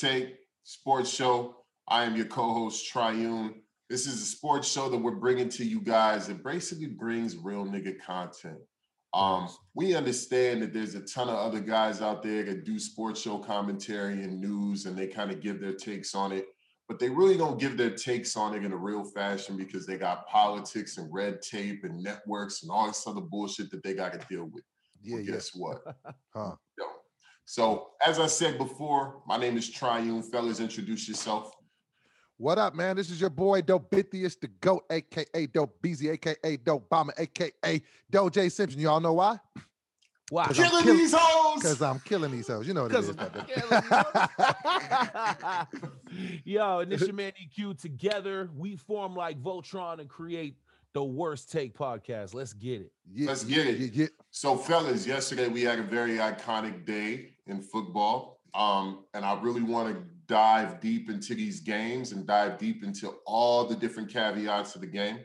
Take Sports Show. I am your co-host Triune. This is a sports show that we're bringing to you guys. It basically brings real nigga content. Um, we understand that there's a ton of other guys out there that do sports show commentary and news, and they kind of give their takes on it, but they really don't give their takes on it in a real fashion because they got politics and red tape and networks and all this other bullshit that they got to deal with. Yeah, Well, yeah. guess what? Huh. Yo. So, as I said before, my name is Triune. Fellas, introduce yourself. What up, man? This is your boy Dope Bithius, the GOAT, aka Dope Beezy, aka Dope Bomber, aka Doe J Simpson. Y'all know why? Wow. 'Cause I'm Killing kill- these hoes. Because I'm killing these hoes. You know what it Because is. I'm goddamn. Yo, and this your man EQ. Together, we form like Voltron and create the worst take podcast. Let's get it. Yeah, Let's yeah, get it. yeah, yeah. So, fellas, yesterday we had a very iconic day in football. Um, and I really want to dive deep into these games and dive deep into all the different caveats of the game.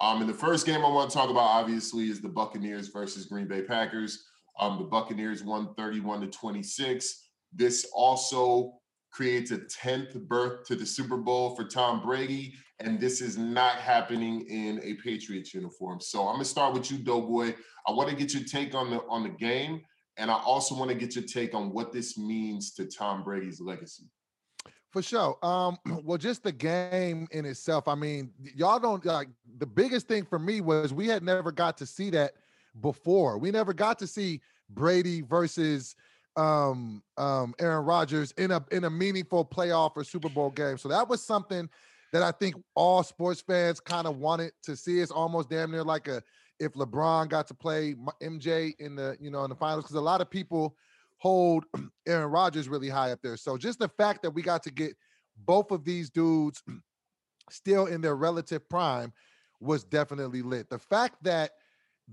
Um, and the first game I want to talk about, obviously, is the Buccaneers versus Green Bay Packers. Um, the Buccaneers won 31 to 26. This also creates a 10th berth to the Super Bowl for Tom Brady. And this is not happening in a Patriots uniform. So I'm gonna start with you, Doughboy. I want to get your take on the on the game, and I also want to get your take on what this means to Tom Brady's legacy. For sure. Um, well, just the game in itself. I mean, y'all don't like the biggest thing for me was we had never got to see that before. We never got to see Brady versus um um Aaron Rodgers in a in a meaningful playoff or Super Bowl game. So that was something that I think all sports fans kind of wanted to see. It's almost damn near like a if LeBron got to play MJ in the you know in the finals because a lot of people hold Aaron Rodgers really high up there. So just the fact that we got to get both of these dudes still in their relative prime was definitely lit. The fact that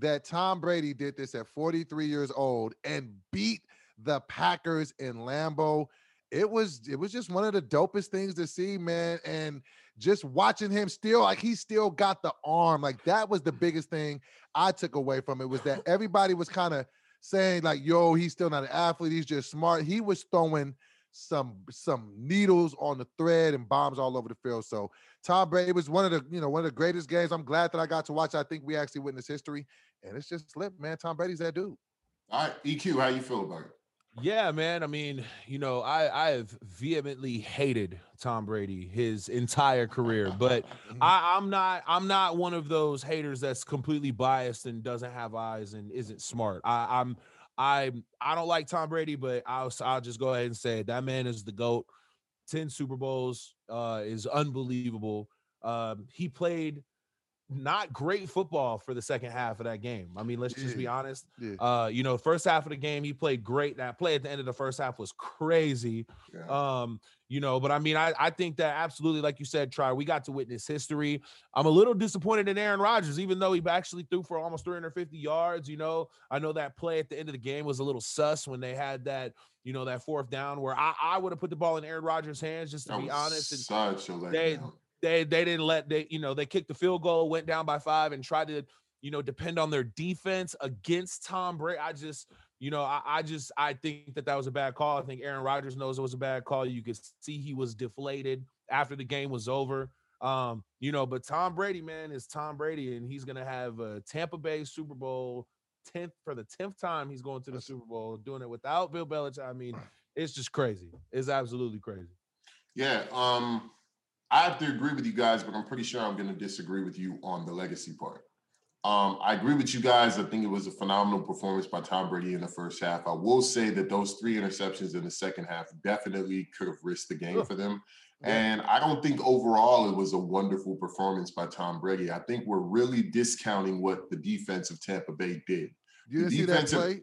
that Tom Brady did this at 43 years old and beat the Packers in Lambeau, it was it was just one of the dopest things to see, man. And just watching him still like he still got the arm. Like that was the biggest thing I took away from it was that everybody was kind of saying like, "Yo, he's still not an athlete. He's just smart." He was throwing some some needles on the thread and bombs all over the field. So Tom Brady was one of the you know one of the greatest games. I'm glad that I got to watch. I think we actually witnessed history, and it's just lit, man. Tom Brady's that dude. All right, EQ, how you feel about it? Yeah, man. I mean, you know, I I have vehemently hated Tom Brady his entire career, but Mhm. I, I'm not I'm not one of those haters that's completely biased and doesn't have eyes and isn't smart. I, I'm I I don't like Tom Brady, but I'll I'll just go ahead and say it. that man is the goat. Ten Super Bowls uh, is unbelievable. Um, he played not great football for the second half of that game. I mean, let's just be honest. Yeah. Uh, you know, first half of the game, he played great. That play at the end of the first half was crazy. Yeah. Um, you know, but I mean, I, I think that absolutely, like you said, try, we got to witness history. I'm a little disappointed in Aaron Rodgers, even though he actually threw for almost 350 yards. You know, I know that play at the end of the game was a little sus when they had that, you know, that fourth down where I, I would have put the ball in Aaron Rodgers' hands, just to That be honest. And they- letdown. They they didn't let they you know they kicked the field goal, went down by five, and tried to you know depend on their defense against Tom Brady. I just you know I, I just I think that that was a bad call. I think Aaron Rodgers knows it was a bad call. You could see he was deflated after the game was over. Um, you know, but Tom Brady, man, is Tom Brady, and he's gonna have a Tampa Bay Super Bowl tenth for the tenth time. He's going to the Super Bowl, doing it without Bill Belichick. I mean, it's just crazy. It's absolutely crazy. Yeah, um, I have to agree with you guys, but I'm pretty sure I'm going to disagree with you on the legacy part. Um, I agree with you guys. I think it was a phenomenal performance by Tom Brady in the first half. I will say that those three interceptions in the second half definitely could have risked the game for them. And I don't think overall it was a wonderful performance by Tom Brady. I think we're really discounting what the defense of Tampa Bay did. You The didn't see that play?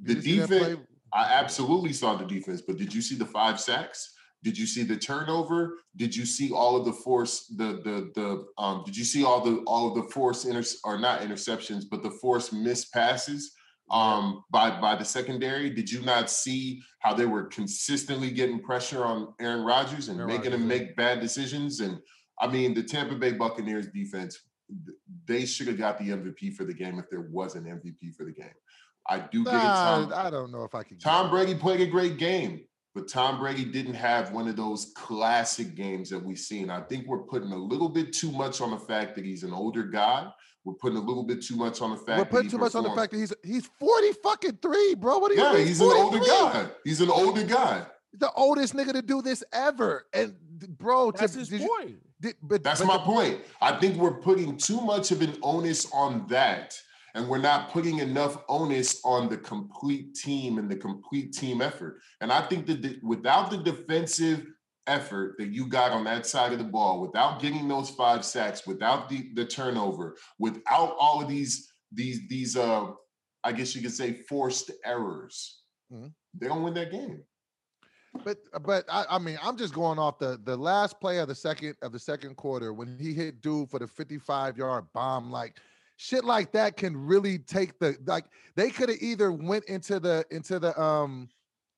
The didn't see that defense- I absolutely saw the defense, but did you see the five sacks? Did you see the turnover? Did you see all of the force? The the the um? Did you see all the all of the force inter or not interceptions, but the force missed passes um by by the secondary? Did you not see how they were consistently getting pressure on Aaron Rodgers and Aaron making Rodgers, him yeah. make bad decisions? And I mean, the Tampa Bay Buccaneers defense, they should have got the MVP for the game if there was an MVP for the game. I do give it Tom. I don't know if I could. Tom Brady played a great game. But Tom Brady didn't have one of those classic games that we've seen. I think we're putting a little bit too much on the fact that he's an older guy. We're putting a little bit too much on the fact. We're putting too much on the fact that he's he's forty fucking three, bro. What are you? Yeah, he's, he's an older guy. He's an older guy. The oldest nigga to do this ever, and bro, that's to, his point. You, did, but, that's but my the, point. I think we're putting too much of an onus on that and we're not putting enough onus on the complete team and the complete team effort. And I think that the, without the defensive effort that you got on that side of the ball, without getting those five sacks, without the, the turnover, without all of these these these uh I guess you could say forced errors, mm-hmm. they don't win that game. But but I, I, mean I'm just going off the the last play of the second of the second quarter when he hit dude for the 55 yard bomb like shit like that can really take the like they could have either went into the into the um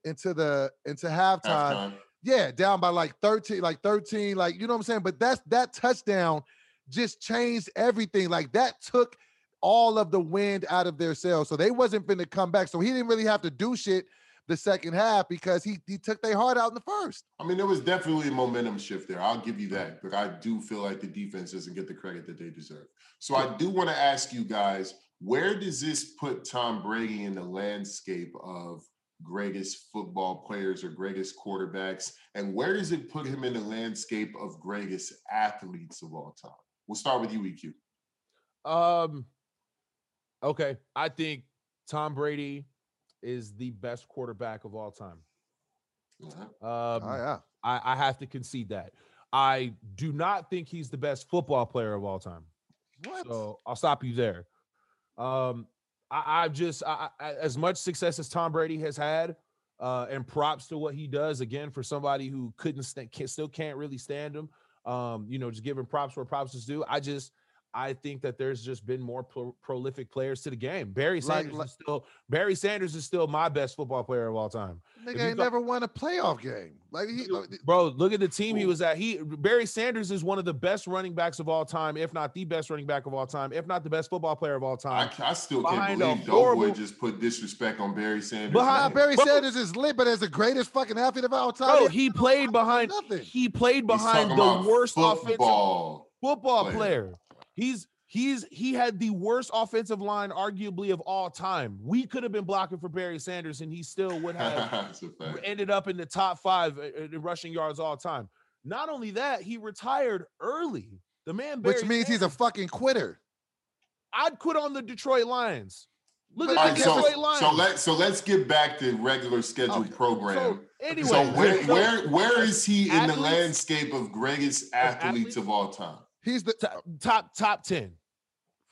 into the into halftime, halftime. Yeah, down by like 13, like 13, like you know what I'm saying? But that's that touchdown just changed everything. Like that took all of the wind out of their sails. So they wasn't finna come back. So he didn't really have to do shit the second half because he he took their heart out in the first. I mean, there was definitely a momentum shift there. I'll give you that, but I do feel like the defense doesn't get the credit that they deserve. So I do want to ask you guys, where does this put Tom Brady in the landscape of greatest football players or greatest quarterbacks, and where does it put him in the landscape of greatest athletes of all time? We'll start with you, EQ. Um. Okay, I think Tom Brady is the best quarterback of all time. Um, oh, yeah. I, I have to concede that. I do not think he's the best football player of all time. What? So I'll stop you there. Um, I, have just I, I, as much success as Tom Brady has had, uh, and props to what he does again for somebody who couldn't can, still can't really stand him. Um, you know, just giving props where props is due. I just I think that there's just been more pro- prolific players to the game. Barry Sanders like, like, is still Barry Sanders is still my best football player of all time. Nigga ain't never won a playoff game. Like he, bro, look at the team he was at. He Barry Sanders is one of the best running backs of all time, if not the best running back of all time, if not the best football player of all time. I, I still can't believe Doughboy just put disrespect on Barry Sanders. Behind Barry bro, Sanders is lit, but as the greatest fucking athlete of all time. Bro, he played behind nothing. He played behind the worst football offensive football player. player. He's He's he had the worst offensive line, arguably of all time. We could have been blocking for Barry Sanders, and he still would have ended up in the top five uh, in rushing yards all time. Not only that, he retired early. The man, Barry which means Sanders, he's a fucking quitter. I'd quit on the Detroit Lions. Look at right, the so, Detroit Lions. So let so let's get back to regular scheduled okay. program. So, anyway, so where so where where is he in the landscape of greatest athletes, athletes of all time? He's the top top, top ten.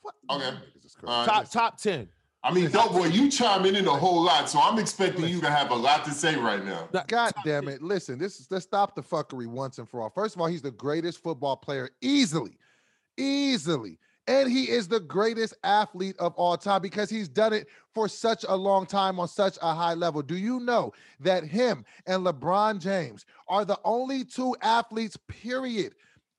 What? Okay. top top ten. I mean, Doughboy, you chiming in a whole lot, so I'm expecting you to have a lot to say right now. God damn it! Listen, this is let's stop the fuckery once and for all. First of all, he's the greatest football player easily, easily, and he is the greatest athlete of all time because he's done it for such a long time on such a high level. Do you know that him and LeBron James are the only two athletes, period,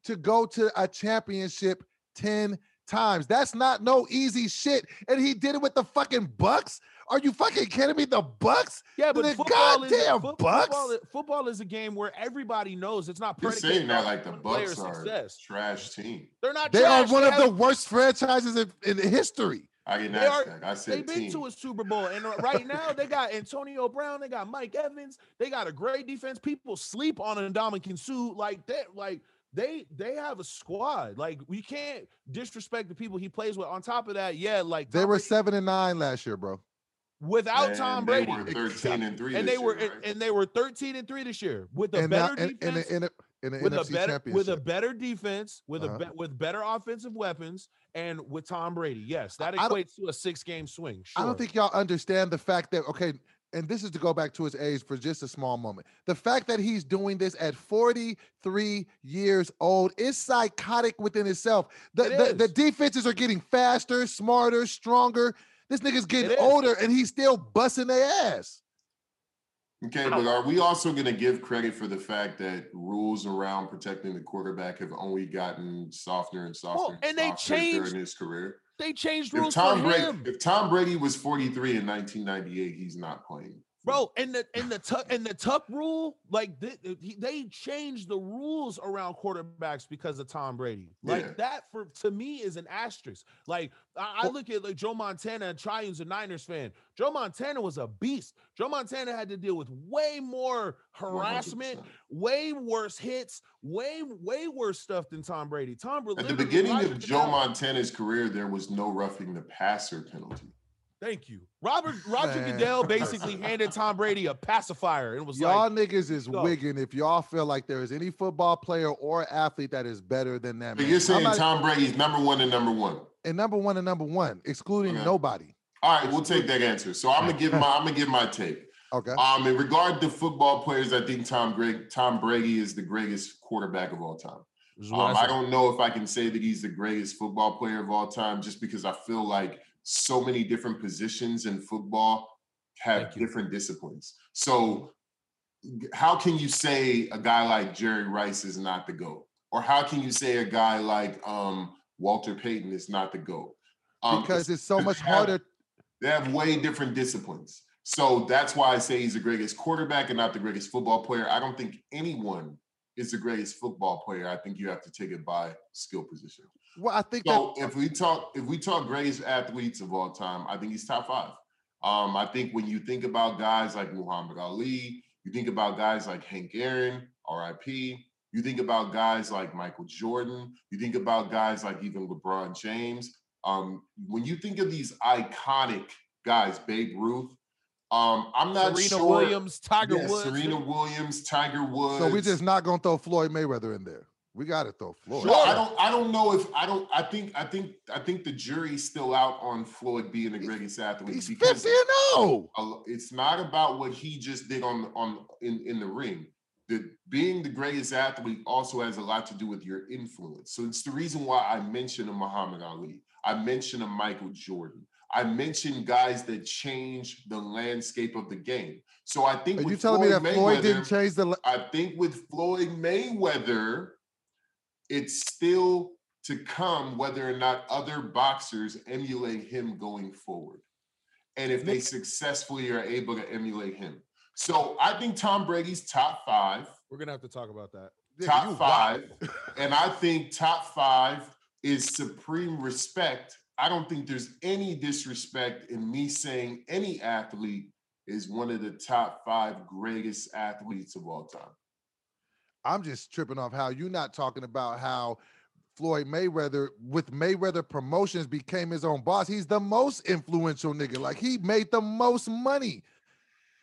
to go to a championship ten times. That's not no easy shit. And he did it with the fucking Bucs. Are you fucking kidding me? The Bucs? Yeah, but the football goddamn is, Bucs. Football is, football is, a game where everybody knows it's not. You're saying that like the Bucs are success. trash team. They're not. They trash. are one they of have, the worst franchises in, in history. I get that. I said they've been to a Super Bowl, and right now they got Antonio Brown, they got Mike Evans, they got a great defense. People sleep on an Ndamukong Suh like that. Like they they have a squad. Like we can't disrespect the people he plays with. On top of that, yeah, like they Tom were Brady, seven and nine last year, bro. Without and Tom Brady, they were thirteen and three, and they were year, right? and they were thirteen and three this year with a and better now, defense. In, in, in, with NFC a better with a better defense, with uh-huh. a be, with better offensive weapons, and with Tom Brady. Yes, that equates to a six game swing. Sure. I don't think y'all understand the fact that okay, and this is to go back to his age for just a small moment. The fact that he's doing this at 43 years old is psychotic within itself. The, it the, the, defenses are getting faster, smarter, stronger. This nigga's getting older and he's still busting their ass. Okay, but are we also going to give credit for the fact that rules around protecting the quarterback have only gotten softer and oh, softer well, and, and softer they changed during his career? They changed rules if Tom Brady, him. If Tom Brady was 43 in 1998, he's not playing Bro, and the and the tuck and the tuck rule, like they, they changed the rules around quarterbacks because of Tom Brady. Like Yeah. that for to me is an asterisk. Like I, I look at like Joe Montana and Triune's a Niners fan. Joe Montana was a beast. Joe Montana had to deal with way more harassment, 100%. way worse hits, way way worse stuff than Tom Brady. Tom At the beginning of Joe Montana's career, there was no roughing the passer penalty. Thank you, Robert. Roger Man. Goodell basically handed Tom Brady a pacifier and was like Y'all like, niggas is go. wigging if y'all feel like there is any football player or athlete that is better than that. But man. you're saying not- Tom Brady's number one and number one. and number one and number one, excluding Okay. nobody. All right, we'll take that answer. So I'm gonna give my I'm gonna give my take. Okay. Um, in regard to football players, I think Tom Greg, Tom Brady is the greatest quarterback of all time. This is what Um, I I don't know if I can say that he's the greatest football player of all time, just because I feel like so many different positions in football have different disciplines. So, how can you say a guy like Jerry Rice is not the GOAT? Or how can you say a guy like um, Walter Payton is not the GOAT? Um, because it's so much they have- harder. They have way different disciplines. So that's why I say he's the greatest quarterback and not the greatest football player. I don't think anyone is the greatest football player. I think you have to take it by skill position. Well, I think that if we talk, if we talk greatest athletes of all time, I think he's top five. Um, I think when you think about guys like Muhammad Ali, you think about guys like Hank Aaron, RIP. You think about guys like Michael Jordan. You think about guys like even LeBron James. Um, when you think of these iconic guys, Babe Ruth, um, I'm not Serena sure. Williams, Tiger Yeah, Woods. Serena Williams, Tiger Woods. so. we're just not gonna throw Floyd Mayweather in there. We got to throw Floyd. Well, I don't. I don't know if I don't. I think. I think. I think the jury's still out on Floyd being the greatest athlete He's because fifty and oh. a- it's not about what he just did on on in in the ring. The being the greatest athlete also has a lot to do with your influence. So it's the reason why I mentioned a Muhammad Ali. I mentioned a Michael Jordan. I mentioned guys that changed the landscape of the game. So I think Are you with telling me that Floyd Floyd Mayweather- didn't change the? I think with Floyd Mayweather, it's still to come whether or not other boxers emulate him going forward. And if they successfully are able to emulate him. So I think Tom Brady's top five, We're gonna have to talk about that. You top five. and I think top five is supreme respect. I don't think there's any disrespect in me saying any athlete is one of the top five greatest athletes of all time. I'm just tripping off how you're not talking about how Floyd Mayweather with Mayweather Promotions became his own boss. He's the most influential nigga. Like he made the most money.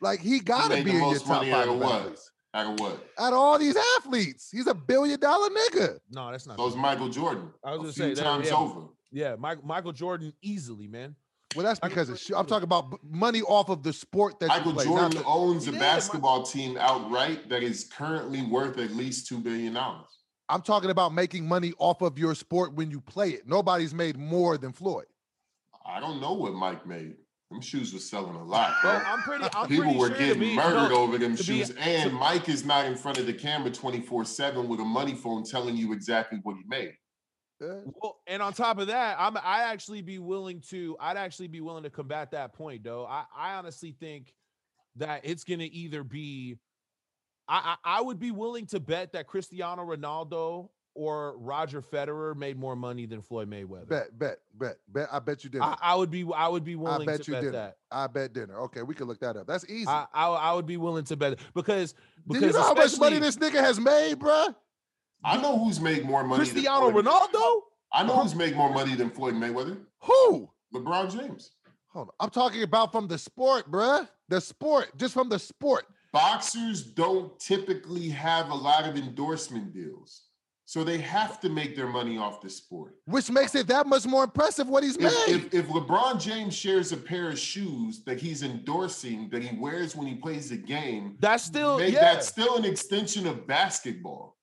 Like he gotta made be the in your top money five out of of what? athletes. Out of what? Out of all these athletes, he's a billion dollar nigga. No, that's not. So is true. Michael Jordan. I was a gonna few say that, times yeah. over. Yeah, Michael Michael Jordan easily, man. Well, that's because of I'm talking about money off of the sport that Michael you play. Jordan not the- owns a Yeah, basketball team outright that is currently worth at least two billion dollars. I'm talking about making money off of your sport when you play it. Nobody's made more than Floyd. I don't know what Mike made. Them shoes were selling a lot. Bro, bro. I'm pretty. I'm People pretty were sure getting be, murdered no, over them to be- shoes. and Mike is not in front of the camera 24-7 with a money phone telling you exactly what he made. Yeah. Well, and on top of that, I'm I actually be willing to I'd actually be willing to combat that point, though. I, I honestly think that it's gonna either be I, I I would be willing to bet that Cristiano Ronaldo or Roger Federer made more money than Floyd Mayweather. Bet, bet, bet, bet. I bet you did. I, I would be I would be willing bet to you bet didn't. that. I bet dinner. Okay, we can look that up. That's easy. I, I I would be willing to bet because Do because you know how much money this nigga has made, bruh? I know who's made more money. than Cristiano Floyd- Ronaldo. I know who's made more money than Floyd Mayweather. Who? LeBron James. Hold on. I'm talking about from the sport, bruh. The sport, just from the sport. Boxers don't typically have a lot of endorsement deals. So they have to make their money off the sport. Which makes it that much more impressive what he's made. If, if, if LeBron James shares a pair of shoes that he's endorsing that he wears when he plays the game, That's still make- yeah. that's still an extension of basketball.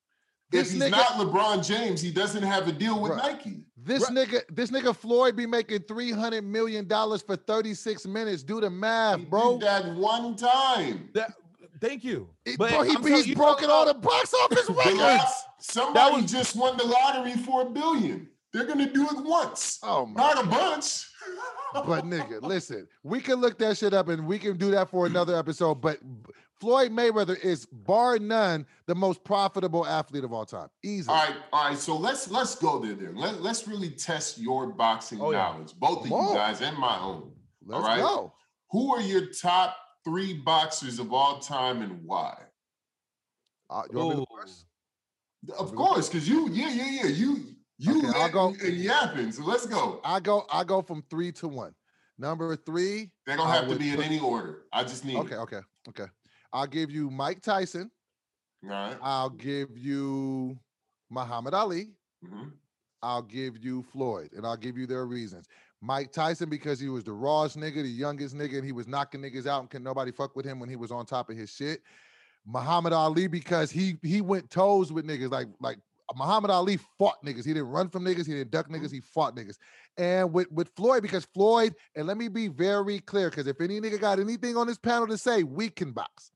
This if he's nigga- not LeBron James, he doesn't have a deal with Bruh. Nike. this nigga, this nigga Floyd be making three hundred million dollars for thirty six minutes. Do the math, He bro. did that one time. That, thank you. It- But bro, he, he's you, broken all the box office The records. last- somebody was- just won the lottery for a billion. they're gonna do it once, Oh my not a bunch. but nigga, listen, we can look that shit up and we can do that for another episode. But b- Floyd Mayweather is bar none the most profitable athlete of all time. Easy. All right, all right. So let's let's go there. There. Let, let's really test your boxing Oh, yeah. knowledge, both of Come you guys and my own. Let's right. go. Who are your top three boxers of all time and why? Uh, you want me to first? Of course, because you, yeah, yeah, yeah. You you Okay, I'll go- and, and yapping. So let's go. I go. I go from three to one. Number three. They don't I have to would be in put- any order. I just need. Okay. it. Okay. Okay. I'll give you Mike Tyson. All right. I'll give you Muhammad Ali. Mhm. I'll give you Floyd, and I'll give you their reasons. Mike Tyson because he was the rawest nigga, the youngest nigga, and he was knocking niggas out, and can nobody fuck with him when he was on top of his shit. Muhammad Ali because he he went toes with niggas like like Muhammad Ali fought niggas. He didn't run from niggas. He didn't duck niggas. He fought niggas. And with with Floyd because Floyd and let me be very clear because if any nigga got anything on this panel to say, we can box.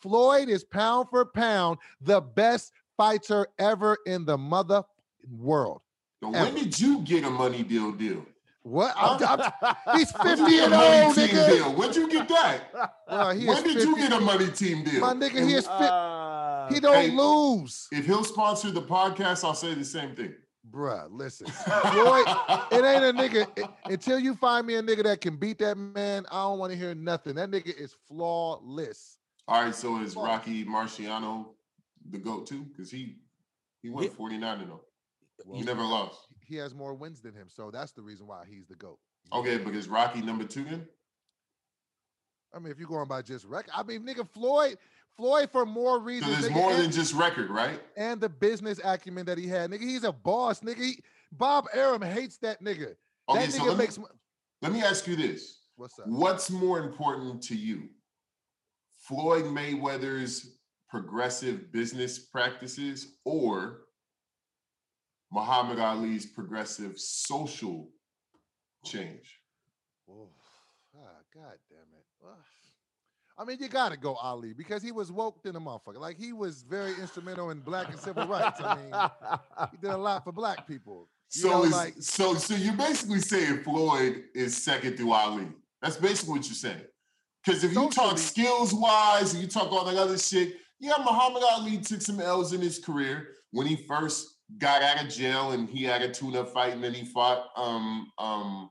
Floyd is pound for pound the best fighter ever in the mother world. Now, Ever. when did you get a money deal deal? What? I'm, I'm, he's 50 and a money old, team nigga. deal? When'd you get that? Bro, he is when did you get a money team deal? My nigga, And he is fit. Uh, He don't Hey. lose. If he'll sponsor the podcast, I'll say the same thing. Bruh, listen. Floyd, it ain't a nigga. it- until you find me a nigga that can beat that man, I don't want to hear nothing. That nigga is flawless. All right, so is Rocky Marciano the GOAT too? Because he he went 49 and 0. Well, He never lost. He has more wins than him, so that's the reason why he's the GOAT. Okay, but is Rocky number two then? I mean, if you're going by just record, I mean, nigga, Floyd, Floyd for more So reasons. there's nigga, more and, than just record, right? and the business acumen that he had. Nigga, he's a boss. Nigga, he, Bob Arum hates that nigga. Okay, that so let me, makes. mo- let me ask you this. What's up? What's more important to you? Floyd Mayweather's progressive business practices or Muhammad Ali's progressive social change? Oh, ah, God damn it. Ugh. I mean, you gotta go Ali because he was woke in the motherfucker. Like he was very instrumental in black and civil rights. I mean, he did a lot for black people. So know, is, like so so you're basically saying Floyd is second to Ali. That's basically what you're saying. Because if you talk skills wise and you talk all that other shit, yeah, Muhammad Ali took some L's in his career when he first got out of jail and he had a tune-up fight and then he fought um um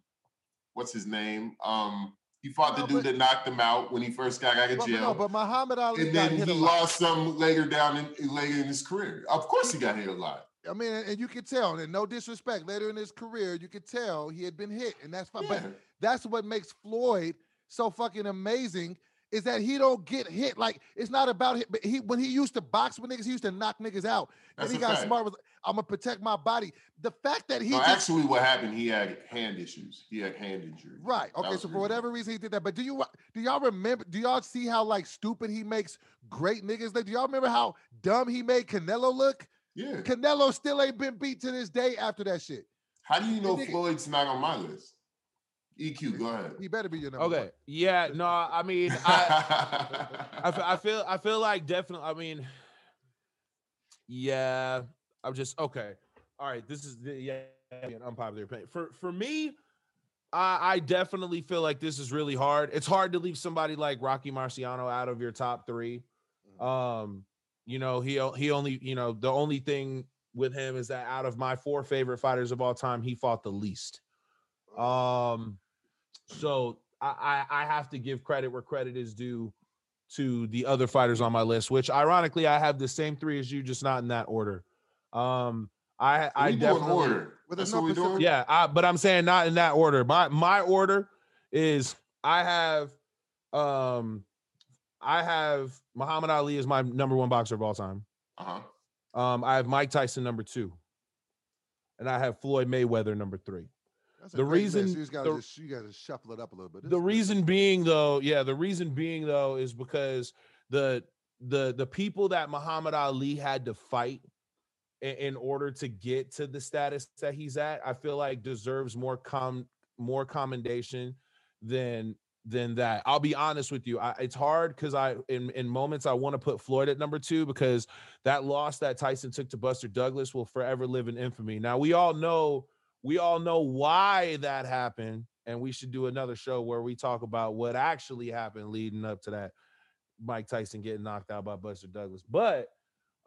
what's his name? Um he fought No, the dude but- that knocked him out when he first got out of jail. no, but Muhammad Ali and then he lost some later down in later in his career. Of course he got hit a lot. I mean, and you could tell, and no disrespect, later in his career, you could tell he had been hit, and that's fine. But that's what makes Floyd so fucking amazing is that he don't get hit. Like it's not about him. But he when he used to box with niggas, he used to knock niggas out. That's and he got fact. smart with I'm gonna protect my body. The fact that he No, just actually, what happened? He had hand issues. He had hand injury. right. Okay, so for reason. whatever reason he did that. But do you do y'all remember? Do y'all see how like stupid he makes great niggas look? Do y'all remember how dumb he made Canelo look? Yeah. Canelo still ain't been beat to this day after that shit. How do you know Floyd's not on my list? EQ, go ahead. He better be your number okay. one. Yeah. No. I mean, I, I, I feel I feel like definitely. I mean, yeah. I'm just okay. All right. This is the yeah an unpopular opinion for for me. I, I definitely feel like this is really hard. It's hard to leave somebody like Rocky Marciano out of your top three. Um, you know, he he only you know the only thing with him is that out of my four favorite fighters of all time, he fought the least. Um, so I, I I have to give credit where credit is due to the other fighters on my list, which ironically I have the same three as you, just not in that order. Um, I I we doing definitely order. With That's what we doing. Yeah, I, but I'm saying not in that order. My my order is I have um I have Muhammad Ali as my number one boxer of all time. Uh-huh. Um, I have Mike Tyson number two, and I have Floyd Mayweather number three. That's The reason- you gotta you gotta shuffle it up a little bit. This the reason being though yeah the reason being though is because the the the people that muhammad ali had to fight in, in order to get to the status that he's at i feel like deserves more com more commendation than than that. I'll be honest with you. I, it's hard because i in in moments i want to put floyd at number two because that loss that tyson took to buster douglas will forever live in infamy. Now we all know we all know why that happened, and we should do another show where we talk about what actually happened leading up to that Mike Tyson getting knocked out by Buster Douglas. But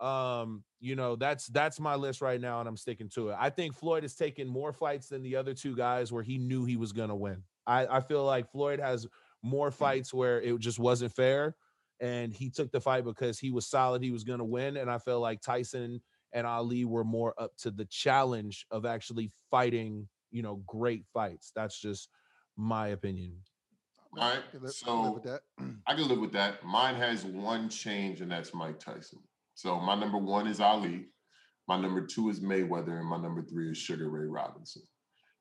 um, you know, that's that's my list right now, and I'm sticking to it. I think Floyd has taken more fights than the other two guys where he knew he was gonna win. I, I feel like Floyd has more fights where it just wasn't fair, and he took the fight because he was solid, he was gonna win. And I feel like Tyson and Ali were more up to the challenge of actually fighting, you know, great fights. That's just my opinion. All right, I can live- I can live so- with that. I can live with that. Mine has one change, and that's Mike Tyson. So my number one is Ali, my number two is Mayweather, and my number three is Sugar Ray Robinson.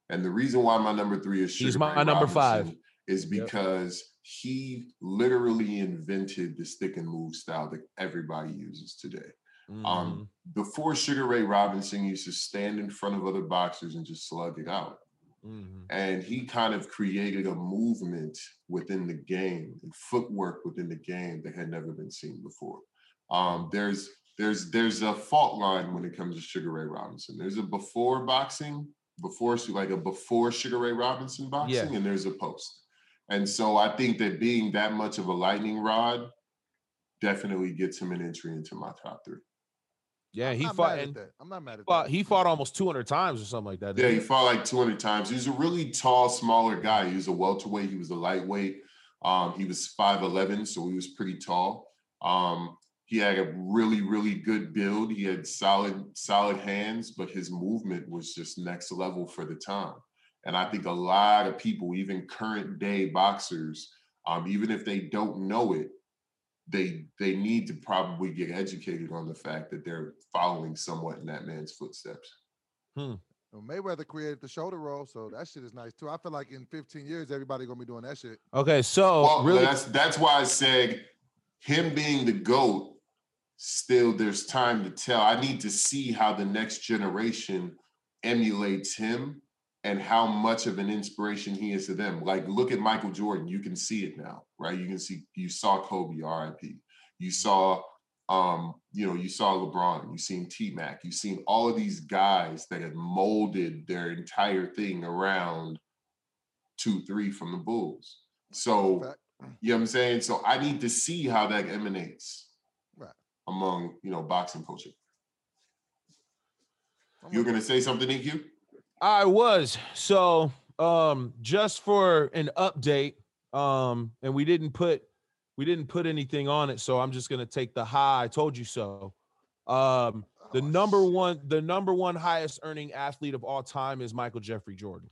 And the reason why my number three is Sugar He's my Ray number five. Robinson is Yep. because he literally invented the stick and move style that everybody uses today. Mhm. Um, before Sugar Ray Robinson used to stand in front of other boxers and just slug it out Mhm. and he kind of created a movement within the game and footwork within the game that had never been seen before. Um, there's there's there's a fault line when it comes to Sugar Ray Robinson. There's a before boxing, before like a before Sugar Ray Robinson boxing, and there's a post. And so I think that being that much of a lightning rod definitely gets him an entry into my top three. Yeah, I'm he not fought mad at and that. I'm not mad at fought, that. he fought almost 200 times or something like that. Yeah, didn't he fought like 200 times. He was a really tall, smaller guy. He was a welterweight. He was a lightweight. Um, he was 5'11, so he was pretty tall. Um, he had a really, really good build. He had solid, solid hands, but his movement was just next level for the time. And I think a lot of people, even current day boxers, um, even if they don't know it, they they need to probably get educated on the fact that they're following somewhat in that man's footsteps. Hmm. Well, Mayweather created the shoulder roll, so that shit is nice too. I feel like in 15 years, everybody gonna be doing that shit. Okay, so well, really, that's that's why I said him being the goat. Still, there's time to tell. I need to see how the next generation emulates him and how much of an inspiration he is to them. Like, look at Michael Jordan. You can see it now, right? You can see. You saw Kobe, R.I.P. You saw, um, you know, you saw LeBron. You've seen T Mac. You've seen all of these guys that had molded their entire thing around two, three from the Bulls. So. You know what I'm saying? So I need to see how that emanates Right. among, you know, boxing coaching. You're gonna say something, EQ? I was so um just for an update um and we didn't put we didn't put anything on it so I'm just going to take the high I told you so. Um the Oh, number one the number one highest earning athlete of all time is Michael Jeffrey Jordan.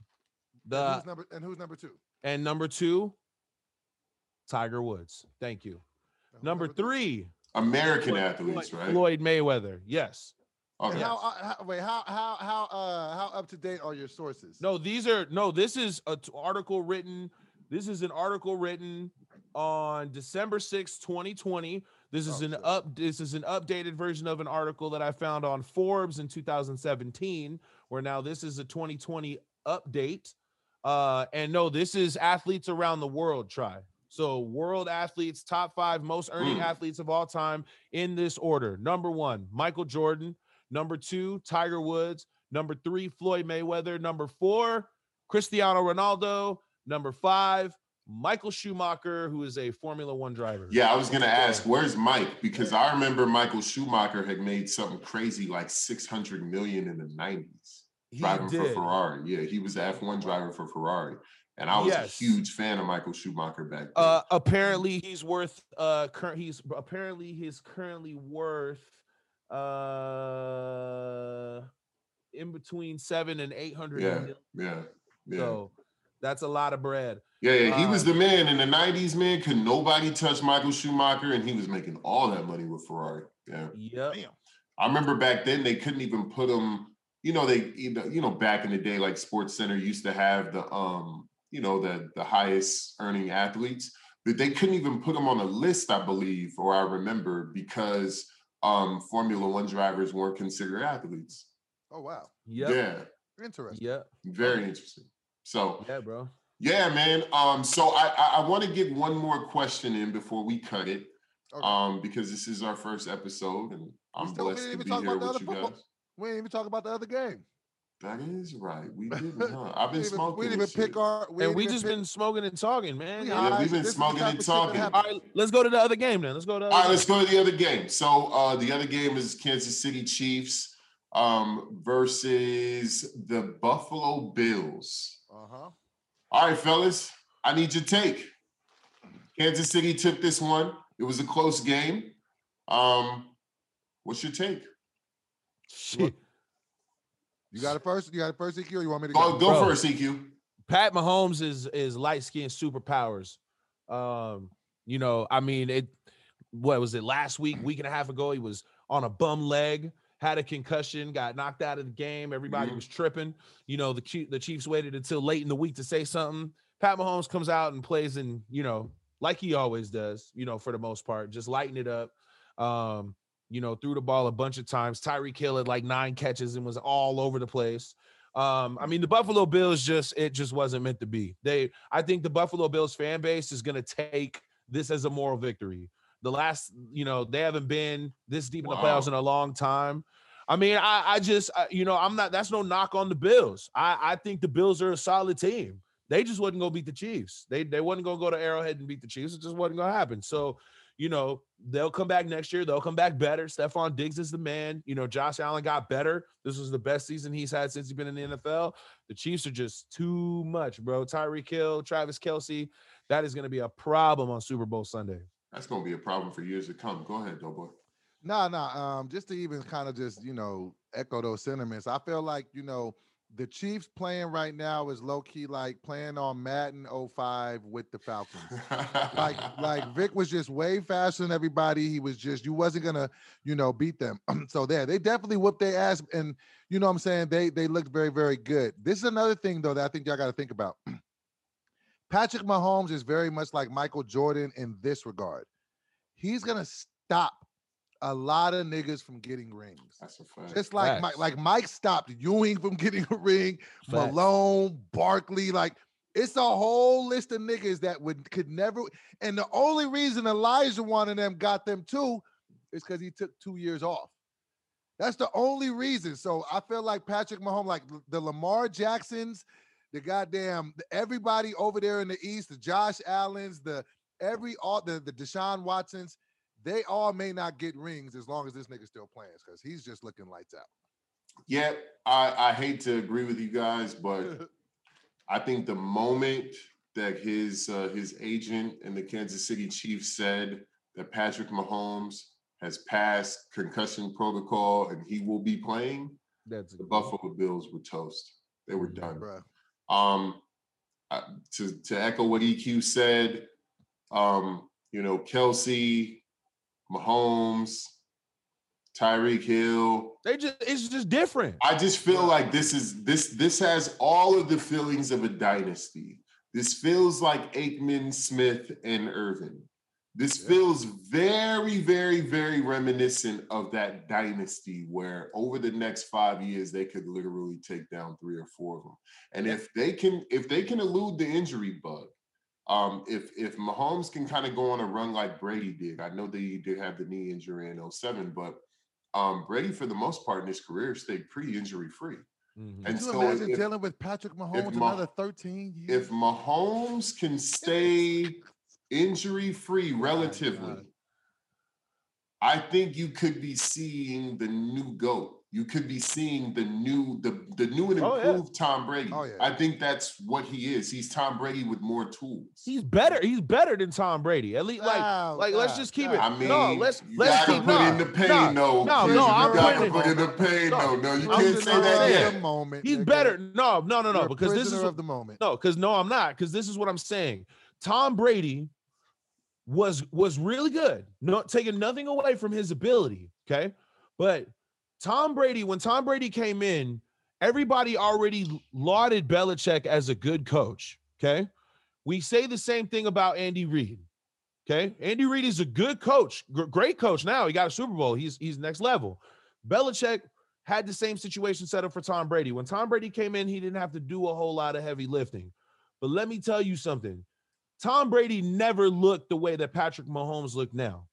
And The who's number and who's number two? and number 2 Tiger Woods. Thank you. And Number three? 3 American Floyd- athletes, Floyd- right? Floyd Mayweather. Yes. Okay. how, uh, how wait how how how uh how up to date are your sources? No, these are no. This is a t- article written. This is an article written on December sixth, 2020. This is Oh, an shit. up. This is an updated version of an article that I found on Forbes in 2017. Where now this is a 2020 update. Uh, and no, this is athletes around the world. Try so world athletes, top five most earning Mm. athletes of all time in this order. Number one, Michael Jordan. Number two, Tiger Woods. Number three, Floyd Mayweather. Number four, Cristiano Ronaldo. Number five, Michael Schumacher, who is a Formula One driver. Yeah, I was gonna ask, where's Mike? Because I remember Michael Schumacher had made something crazy like 600 million in the 90s he driving for. Ferrari. Yeah, he was the F1 driver for Ferrari. And I was Yes. a huge fan of Michael Schumacher back then. Uh, apparently he's worth uh current he's apparently he's currently worth uh in between seven and eight hundred yeah, yeah, yeah. So that's a lot of bread. Yeah, yeah, he was Uh, the man in the '90s. Man, could nobody touch Michael Schumacher, and he was making all that money with Ferrari. Yeah, yeah. I remember back then they couldn't even put him. You know, they you know, you know back in the day, like Sports Center used to have the um, you know, the the highest earning athletes, but they couldn't even put them on a list, I believe, or I remember because um Formula One drivers weren't considered athletes. Oh wow. Yep. Yeah, Interesting. Yep. very interesting. So Yeah, bro. yeah, man. Um, so I I, I want to get one more question in before we cut it. Okay. um, because this is our first episode, and I'm still- we blessed didn't to even be talk here about the with other you football. guys. we didn't even talk about the other game. That is right. We didn't, huh? I've been we smoking. we didn't even this pick our. We and we just pick- been smoking and talking, man. we Yeah. Yeah, high. we've been This is the smoking and of shit that talking. All right, let's go to the other game then. Let's go to the All other right, let's game. go to the other game. So uh the other game is Kansas City Chiefs um versus the Buffalo Bills. Uh-huh. All right, fellas, I need your take. Kansas City took this one. It was a close game. Um, what's your take? Shit. You got it first. You got it first, EQ. Or you want me to Go, go? go Bro. first, EQ. Pat Mahomes is is light skinned superpowers. Um, you know, I mean, it what was it last week, week and a half ago? He was on a bum leg, had a concussion, got knocked out of the game. Everybody Mhm. was tripping. You know, the Chief, the Chiefs waited until late in the week to say something. Pat Mahomes comes out and plays and you know, like he always does, you know, for the most part, just lighten it up. Um, you know, threw the ball a bunch of times. Tyreek Hill had like nine catches and was all over the place. Um, I mean, the Buffalo Bills just it just wasn't meant to be. They, I think the Buffalo Bills fan base is going to take this as a moral victory. The last, you know, they haven't been this deep in the playoffs Wow. in a long time. I mean, I, I just, I, you know, I'm not. That's no knock on the Bills. I, I think the Bills are a solid team. They just wasn't gonna beat the Chiefs. They, they wasn't gonna go to Arrowhead and beat the Chiefs. It just wasn't gonna happen. So, you know, they'll come back next year. They'll come back better. Stefon Diggs is the man. You know, Josh Allen got better. This was the best season he's had since he's been in the NFL. The Chiefs are just too much, bro. Tyreek Hill, Travis Kelce. That is going to be a problem on Super Bowl Sunday. That's gonna be a problem for years to come. Go ahead, Doughboy. Nah, nah. Um, just to even kind of just you know echo those sentiments. I feel like you know the Chiefs playing right now is low key like playing on Madden 05 with the Falcons. like like Vick was just way faster than everybody. He was just you wasn't gonna you know beat them. so there, they definitely whooped their ass, and you know what I'm saying they they looked very very good. This is another thing though that I think y'all got to think about. Patrick Mahomes is very much like Michael Jordan in this regard. He's gonna stop a lot of niggas from getting rings. That's a fact. Just like Mike, Facts. like Mike stopped Ewing from getting a ring, Facts. Malone, Barkley, like it's a whole list of niggas that would could never. And the only reason Olajuwon of them got them too is because he took two years off. That's the only reason. So I feel like Patrick Mahomes, like the Lamar Jacksons, the goddamn the- everybody over there in the East, the Josh Allens, the every all the the Deshaun Watsons, they all may not get rings as long as this nigga still playing because he's just looking lights out. Yeah, I, I hate to agree with you guys, but I think the moment that his uh, his agent and the Kansas City Chiefs said that Patrick Mahomes has passed concussion protocol and he will be playing, That's the Buffalo Bills were toast. They were done. Bruh. Um, uh, to to echo what EQ said, um, you know, Kelce, Mahomes, Tyreek Hill, they just it's just different. I just feel like this is this this has all of the feelings of a dynasty. This feels like Aikman, Smith, and Irvin. This Yeah. feels very, very, very reminiscent of that dynasty where over the next five years they could literally take down three or four of them. And if they can, if they can elude the injury bug, um, if if Mahomes can kind of go on a run like Brady did, I know that he did have the knee injury in 07, but um, Brady for the most part in his career stayed pretty injury free. Mhm. And Could you so imagine if- dealing with Patrick Mahomes Mah- another 13 years? If Mahomes can stay injury free relatively, God. I think you could be seeing the new GOAT. You could be seeing the new, the, the new and Oh, yeah. improved Tom Brady. Oh, yeah. I think that's what he is. He's Tom Brady with more tools. He's better. He's better than Tom Brady. At least, like, Wow, like let's just keep God. it. I mean, no, let's you let's gotta keep put no, in the pain, no, though. no, no, You I'm gotta putting put in the pain, No, though. No, you I'm can't just say saying. that yet. the moment. He's nigga. better. No, no, no, You're no. Because this is of the moment. No, because no, I'm not. Because this is what I'm saying. Tom Brady was was really good. Not taking nothing away from his ability. Okay, but Tom Brady, when Tom Brady came in, everybody already lauded Belichick as a good coach. Okay, we say the same thing about Andy Reid. Okay, Andy Reid is a good coach, gr- great coach. Now he got a Super Bowl. He's he's next level. Belichick had the same situation set up for Tom Brady. When Tom Brady came in, he didn't have to do a whole lot of heavy lifting. But let me tell you something. Tom Brady never looked the way that Patrick Mahomes looked now.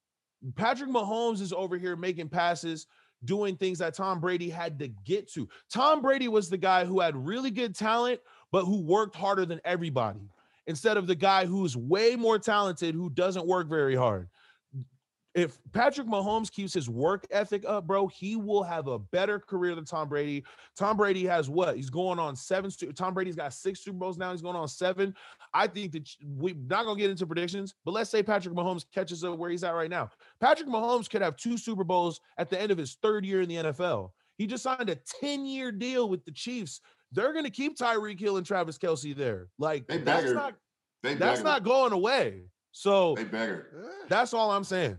Patrick Mahomes is over here making passes doing things that Tom Brady had to get to. Tom Brady was the guy who had really good talent, but who worked harder than everybody instead of the guy who's way more talented who doesn't work very hard if Patrick Mahomes keeps his work ethic up, bro, he will have a better career than Tom Brady. Tom Brady has what? He's going on seven. Tom Brady's got six Super Bowls now. He's going on seven. I think that we're not gonna get into predictions, but let's say Patrick Mahomes catches up where he's at right now. Patrick Mahomes could have two Super Bowls at the end of his third year in the NFL. He just signed a 10-year deal with the Chiefs. They're gonna keep Tyreek Hill and Travis Kelce there. Like They that's beggar. not that's not going away. So They beggar. That's all I'm saying.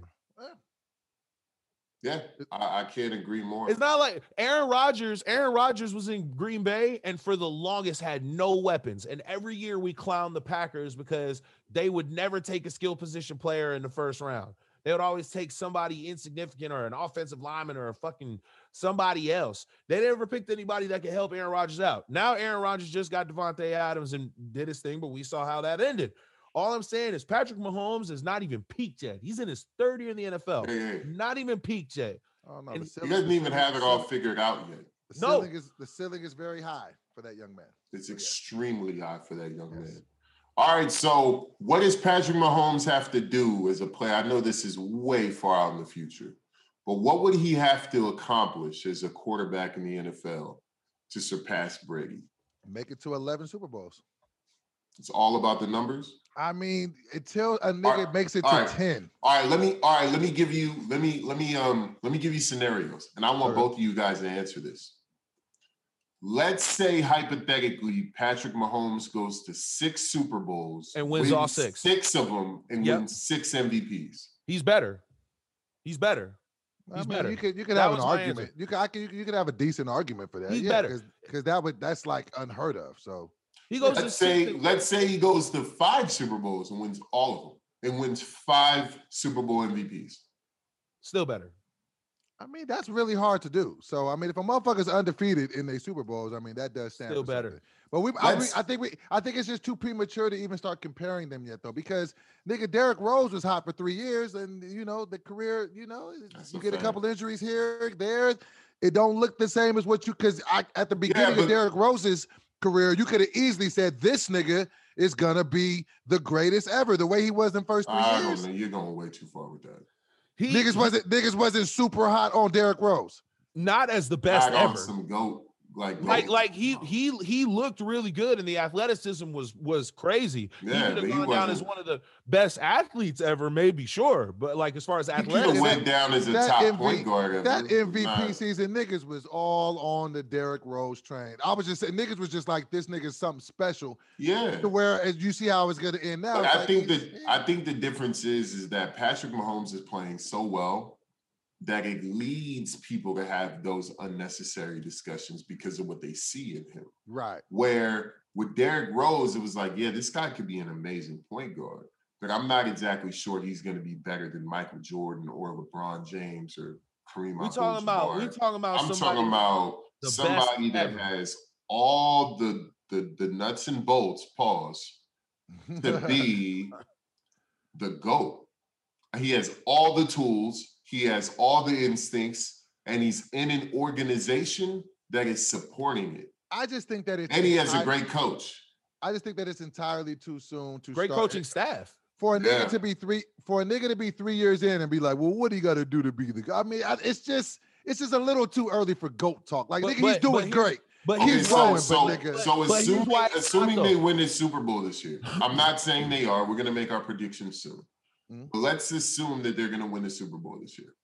Yeah, I, I can't agree more. It's not like Aaron Rodgers. Aaron Rodgers was in Green Bay and for the longest had no weapons. And every year we clown the Packers because they would never take a skill position player in the first round. They would always take somebody insignificant or an offensive lineman or a fucking somebody else. They never picked anybody that could help Aaron Rodgers out. Now Aaron Rodgers just got Davante Adams and did his thing, but we saw how that ended. All I'm saying is Patrick Mahomes is not even peaked yet. He's in his third year in the NFL. Hey, hey, Not even peaked yet. I don't know. And the he doesn't even have it all figured out yet. The No. ceiling is the ceiling is very high for that young man. It's So, yeah. extremely high for that young Yes. man. All right, so what does Patrick Mahomes have to do as a player? I know this is way far out in the future, but what would he have to accomplish as a quarterback in the NFL to surpass Brady? Make it to 11 Super Bowls. It's all about the numbers. I mean, until a nigga right, makes it to all right. 10. All right, let me. All right, let me give you. Let me. Let me. Um. Let me give you scenarios, and I want Okay. both of you guys to answer this. Let's say hypothetically, Patrick Mahomes goes to six Super Bowls And wins all six. six of them, and Yep. wins six MVPs. He's better. He's better. I He's mean, better. you could you could That have an argument. answer. You could I could you could, you could have a decent argument for that. He's yeah, better. because that would that's like unheard of. So He goes Let's six say. and- Let's say he goes to five Super Bowls and wins all of them, and wins five Super Bowl MVPs. still better. I mean, that's really hard to do. So I mean, if a motherfucker's undefeated in their Super Bowls, I mean that does stand Still better. something. But we, I, mean, I think we, I think it's just too premature to even start comparing them yet, though, because nigga Derrick Rose was hot for three years, and you know the career, you know, That's you a get a couple injuries here, there, it don't look the same as what you. Because at the beginning but- of Derrick Rose's career, you could have easily said this nigga is gonna be the greatest ever, the way he was in first three I years. don't know. You're going way too far with that. He Niggas wasn't niggas wasn't super hot on Derrick Rose. not as the best Add on ever. some goat like Like like he he he looked really good and the athleticism was was crazy. Yeah, he could but have he gone down as one of the best athletes ever, maybe sure. But like as far as He could have athleticism, went down as a that top MV point guard. ever. That MVP Nah. season, niggas was all on the Derrick Rose train. I was just saying, niggas was just like, this nigga's something special. Yeah. To where, as you see how it's gonna end now. But I like, think he's- that I think the difference is is that Patrick Mahomes is playing so well that it leads people to have those unnecessary discussions because of what they see in him. right. Where with Derrick Rose, it was like, yeah, this guy could be an amazing point guard, but I'm not exactly sure he's going to be better than Michael Jordan or LeBron James or Kareem We're talking about we Abdul-Jabbar. talking about I'm somebody talking about somebody that ever. has all the, the the nuts and bolts. Pause to be the GOAT. He has all the tools, he has all the instincts, and he's in an organization that is supporting it. I just think that it's And he has a I- great coach. I just think that it's entirely too soon to great start- coaching staff. for a nigga Yeah. to be three for a nigga to be three years in and be like, well, what do you got to do to be the guy? I mean, I, it's just it's just a little too early for goat talk. Like, But- nigga, he's but- but doing here's- great. But Okay, he's here's so, growing, but so, nigga- so but assuming, why it's not, assuming they win the Super Bowl this year, I'm not saying they are. We're gonna make our predictions soon. Mhm. But let's assume that they're gonna win the Super Bowl this year.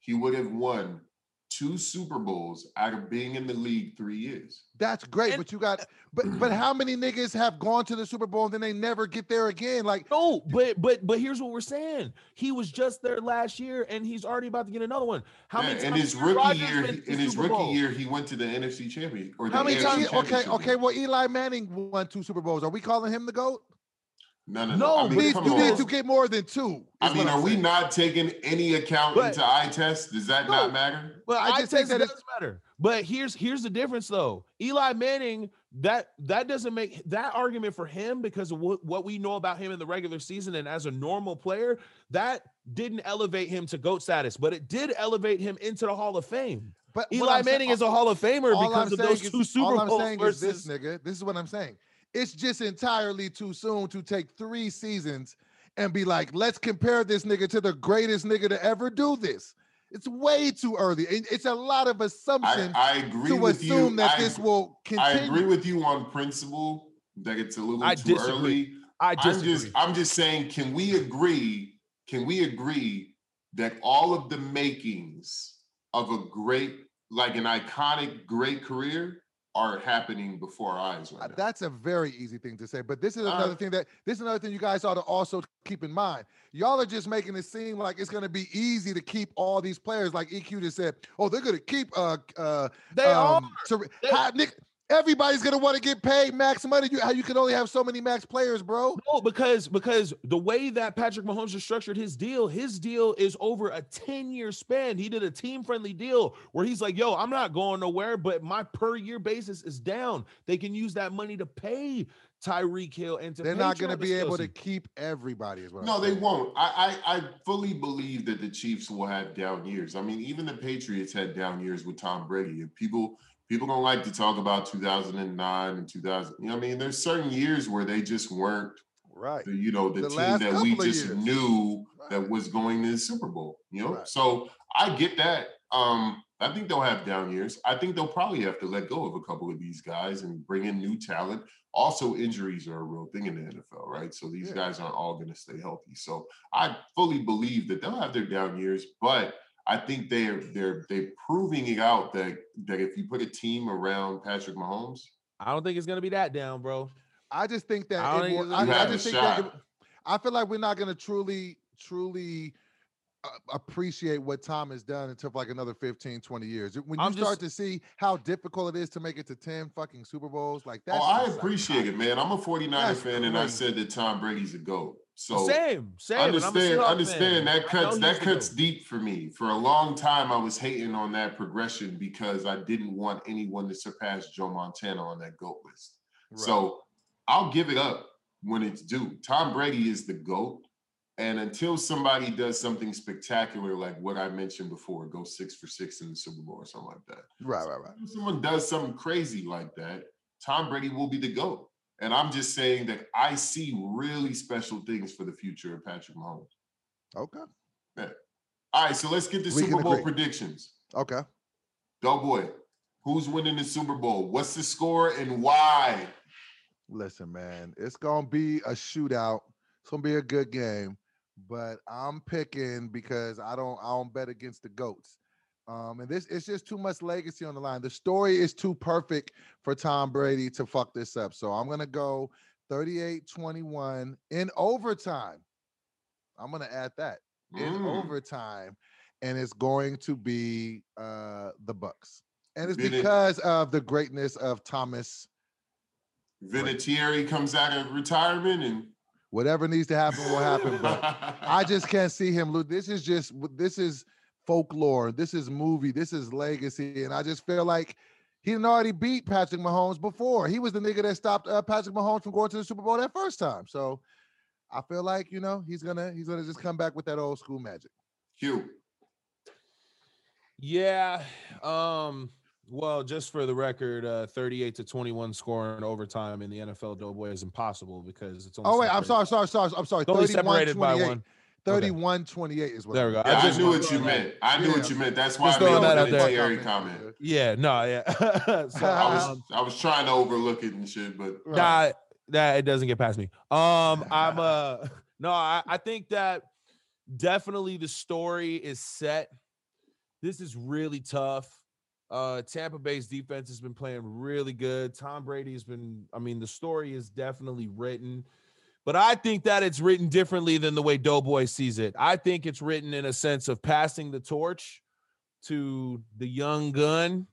He would have won two Super Bowls out of being in the league three years. That's great, And- but you got but but how many niggas have gone to the Super Bowl and then they never get there again? Like No, but but but here's what we're saying. He was just there last year, and he's already about to get another one. How Yeah, many in times his rookie Rodgers year, been he- to in his Super rookie Bowl? year, he went to the NFC Championship. or the how many AFC times? Okay, okay. Well, Eli Manning won two Super Bowls. Are we calling him the goat? No, no, no. No, I You mean, need, you on. need to get more than two. I mean, what I'm are we saying. not taking any account But- into eye test? Does that not matter? Well, I I, just think think that that does matter. But here's here's the difference though. Eli Manning, that that doesn't make that argument for him because of what, what we know about him in the regular season and as a normal player, that didn't elevate him to GOAT status, but it did elevate him into the Hall of Fame. But Eli I'm saying- Manning is a Hall of Famer because I'm of saying those is- two Super all I'm Bowls saying versus is this, nigga. This is what I'm saying. It's just entirely too soon to take three seasons and be like, let's compare this nigga to the greatest nigga to ever do this. It's way too early. And It's a lot of assumption I agree to with assume you. that I, this will continue. I agree with you on principle that it's a little I too disagree. early. I I'm disagree. just I'm just saying, can we agree? Can we agree that all of the makings of a great, like an iconic great career are happening before our eyes Uh, right now? That's a very easy thing to say, but this is Uh, another thing that this is another thing you guys ought to also keep in mind. Y'all are just making it seem like it's going to be easy to keep all these players. Like EQ just said, "Oh, they're going to keep uh uh they are. um, Ter- They- how- Nick, everybody's gonna want to get paid max money. You how you can only have so many max players, bro. No, because because the way that Patrick Mahomes has structured his deal, his deal is over a 10-year span. He did a team-friendly deal where he's like, yo, I'm not going nowhere, but my per year basis is down. They can use that money to pay Tyreek Hill and to They're pay not gonna Travis be able to keep everybody. as well. No, they won't. I, I I fully believe that the Chiefs will have down years. I mean, even the Patriots had down years with Tom Brady. And people people don't like to talk about 2009 and 2000. You know, I mean, there's certain years where they just weren't Right. the, you know, the, The team that we just years. knew Right. that was going to the Super Bowl. You know, Right. so I get that. Um, I think they'll have down years. I think they'll probably have to let go of a couple of these guys and bring in new talent. Also, injuries are a real thing in the NFL, right? So these Yeah. guys aren't all going to stay healthy. So I fully believe that they'll have their down years, but I think they're they're they're proving it out that that if you put a team around Patrick Mahomes, I don't think it's gonna be that down, bro. I just think that I it think will- I, I just think that it- I feel like we're not gonna truly, truly uh, appreciate what Tom has done until like another 15, 20 years. When you I'm start just- to see how difficult it is to make it to 10 fucking Super Bowls, like that. oh, I appreciate it, man. I'm a 49er That's fan, and I said that Tom Brady's a GOAT. So same, same. understand, understand that cuts that cuts deep for me. For a long time, I was hating on that progression because I didn't want anyone to surpass Joe Montana on that GOAT list. Right. So I'll give it up when it's due. Tom Brady is the GOAT. And until somebody does something spectacular like what I mentioned before, go six for six in the Super Bowl or something like that. right, right, right. If someone does something crazy like that, Tom Brady will be the GOAT. And I'm just saying that I see really special things for the future of Patrick Mahomes. Okay, Yeah. All right, so let's get the We Super Bowl agree. predictions. okay. Doughboy, who's winning the Super Bowl? What's the score and why? Listen, man, it's gonna be a shootout. It's gonna be a good game, but I'm picking because I don't I don't bet against the goats. Um, and this it's just too much legacy on the line. The story is too perfect for Tom Brady to fuck this up. So I'm gonna go 38-21 in overtime. I'm gonna add that in Mm. overtime, and it's going to be uh the Bucs. And it's because of the greatness of Thomas Vinatieri comes out of retirement and Whatever needs to happen will happen. But I just can't see him lose. This is just this is folklore. This is movie. This is legacy. And I just feel like he didn't already beat Patrick Mahomes before. He was the nigga that stopped uh, Patrick Mahomes from going to the Super Bowl that first time. So I feel like you know he's gonna he's gonna just come back with that old school magic. Hugh. Yeah. Um, well, just for the record, uh, 38 to 21 score in overtime in the NFL Doughboy is impossible because it's only Oh wait, I'm sorry, sorry, sorry. I'm sorry. It's only 31, separated by one. 31 28 is what There we go. Yeah, I, just knew what you meant. I knew what you meant. That's why Just I made throwing the that out there. Comment. Yeah, no, yeah. so, I was um, I was trying to overlook it and shit, but Right. Nah, that it doesn't get past me. Um, I'm uh no, I, I think that definitely the story is set. This is really tough. Uh Tampa Bay's defense has been playing really good. Tom Brady has been, I mean, the story is definitely written, but I think that it's written differently than the way Doughboy sees it. I think it's written in a sense of passing the torch to the young gun.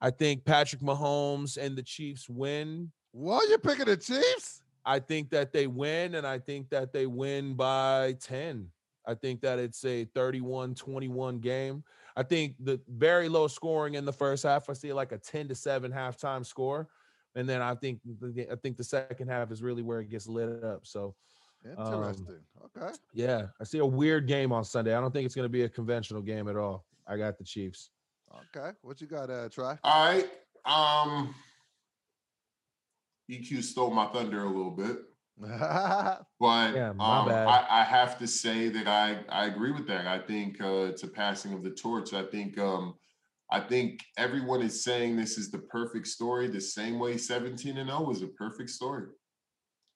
I think Patrick Mahomes and the Chiefs win Well, you're picking the Chiefs? I think that they win, and I think that they win by 10. I think that it's a 31 21 game. I think the very low scoring in the first half. I see like a 10 to 7 halftime score. And then I think I think the second half is really where it gets lit up. So um, interesting. Um, okay. Yeah. I see a weird game on Sunday. I don't think it's gonna be a conventional game at all. I got the Chiefs. Okay. What you got, uh try? All right. Um EQ stole my thunder a little bit. but yeah, um, I, I, have to say that I, I agree with that. I think uh, it's a passing of the torch. I think um, I think everyone is saying this is the perfect story, the same way 17 and 0 was a perfect story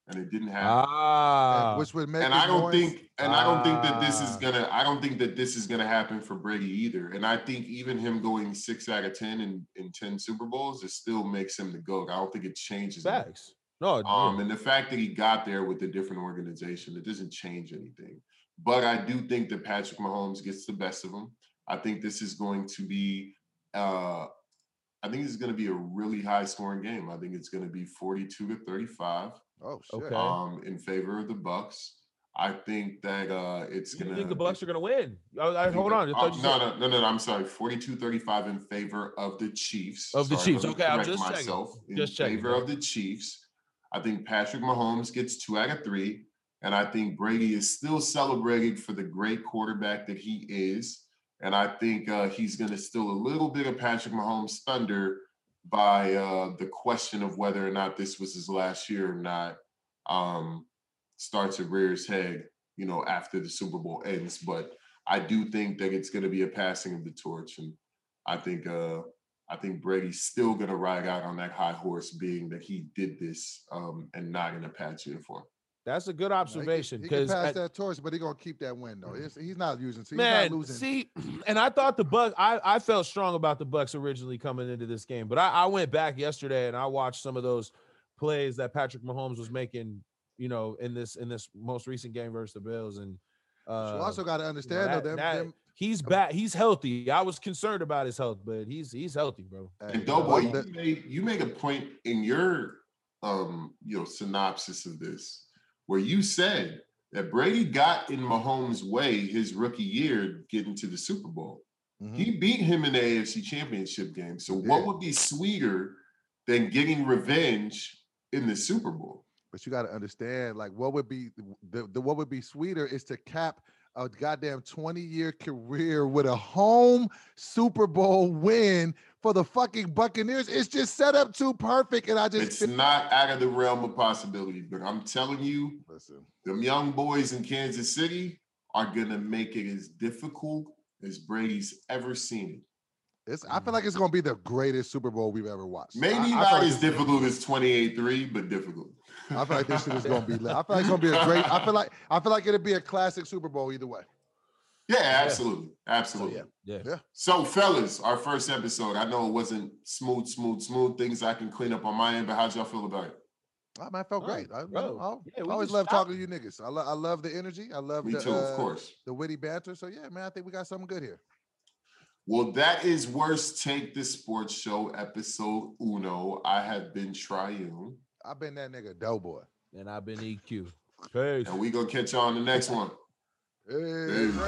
and it didn't happen. Ah, which would make. And I don't think, and ah. I don't think that this is ah. gonna. I don't think that this is gonna happen for Brady either. And I think even him going six out of ten in in ten Super Bowls, it still makes him the goat. I don't think it changes. Facts. No. Um, and the fact that he got there with a different organization, it doesn't change anything. But I do think that Patrick Mahomes gets the best of him. I think this is going to be. Uh, I think it's going to be a really high scoring game. I think it's going to be 42 to 35. Oh, shit. Okay. Um, in favor of the Bucs. I think that uh it's gonna. You think the Bucs are gonna win? I, I, hold on. Uh, no, no, no, no, I'm sorry. 42-35 in favor of the Chiefs. Of the sorry, Chiefs. Okay, I'm just myself checking. in checking, favor of the Chiefs. I think Patrick Mahomes gets two out of three, and I think Brady is still celebrated for the great quarterback that he is. And I think uh, he's going to steal a little bit of Patrick Mahomes' thunder by uh, the question of whether or not this was his last year or not um, starts to rear his head, you know, after the Super Bowl ends. But I do think that it's going to be a passing of the torch, and I think uh, I think Brady's still going to ride out on that high horse, being that he did this um, and not in a patch uniform. That's a good observation because he, he pass that torch, but he's gonna keep that win though. He's, he's not using. He's man, not losing. see, and I thought the Bucs. I I felt strong about the Bucs originally coming into this game, but I, I went back yesterday and I watched some of those plays that Patrick Mahomes was making. You know, in this in this most recent game versus the Bills, and uh, you also got to understand that, though, them, that, them, he's back. He's healthy. I was concerned about his health, but he's he's healthy, bro. And Doughboy, you made you make a point in your um you know synopsis of this where you said that Brady got in Mahomes' way his rookie year getting to the Super Bowl. Mm-hmm. He beat him in the AFC Championship game. So yeah. what would be sweeter than getting revenge in the Super Bowl? But you got to understand, like, what would be the, the what would be sweeter is to cap a goddamn 20 year career with a home Super Bowl win for the fucking Buccaneers. It's just set up too perfect. And I just it's not out of the realm of possibility. But I'm telling you, listen, them young boys in Kansas City are gonna make it as difficult as Brady's ever seen it. It's, I feel like it's going to be the greatest Super Bowl we've ever watched. Maybe I, not I as difficult as 28-3, but difficult. I feel like this shit is going to be. I feel like it's going to be a great. I feel like I feel like it'll be a classic Super Bowl either way. Yeah, absolutely, absolutely. So, yeah, yeah, yeah. So, fellas, our first episode. I know it wasn't smooth, smooth, smooth things I can clean up on my end, but how'd y'all feel about it? Oh, man, I felt great. I, bro, I, yeah, I always love talking to you niggas. I, lo- I love the energy. I love me the, too, uh, of course, the witty banter. So yeah, man, I think we got something good here. Well, that is Worst Take the Sports Show, episode uno. I have been Triune. I've been that nigga Doughboy. And I've been EQ. Peace. And we gonna catch y'all on the next one. Peace. Peace.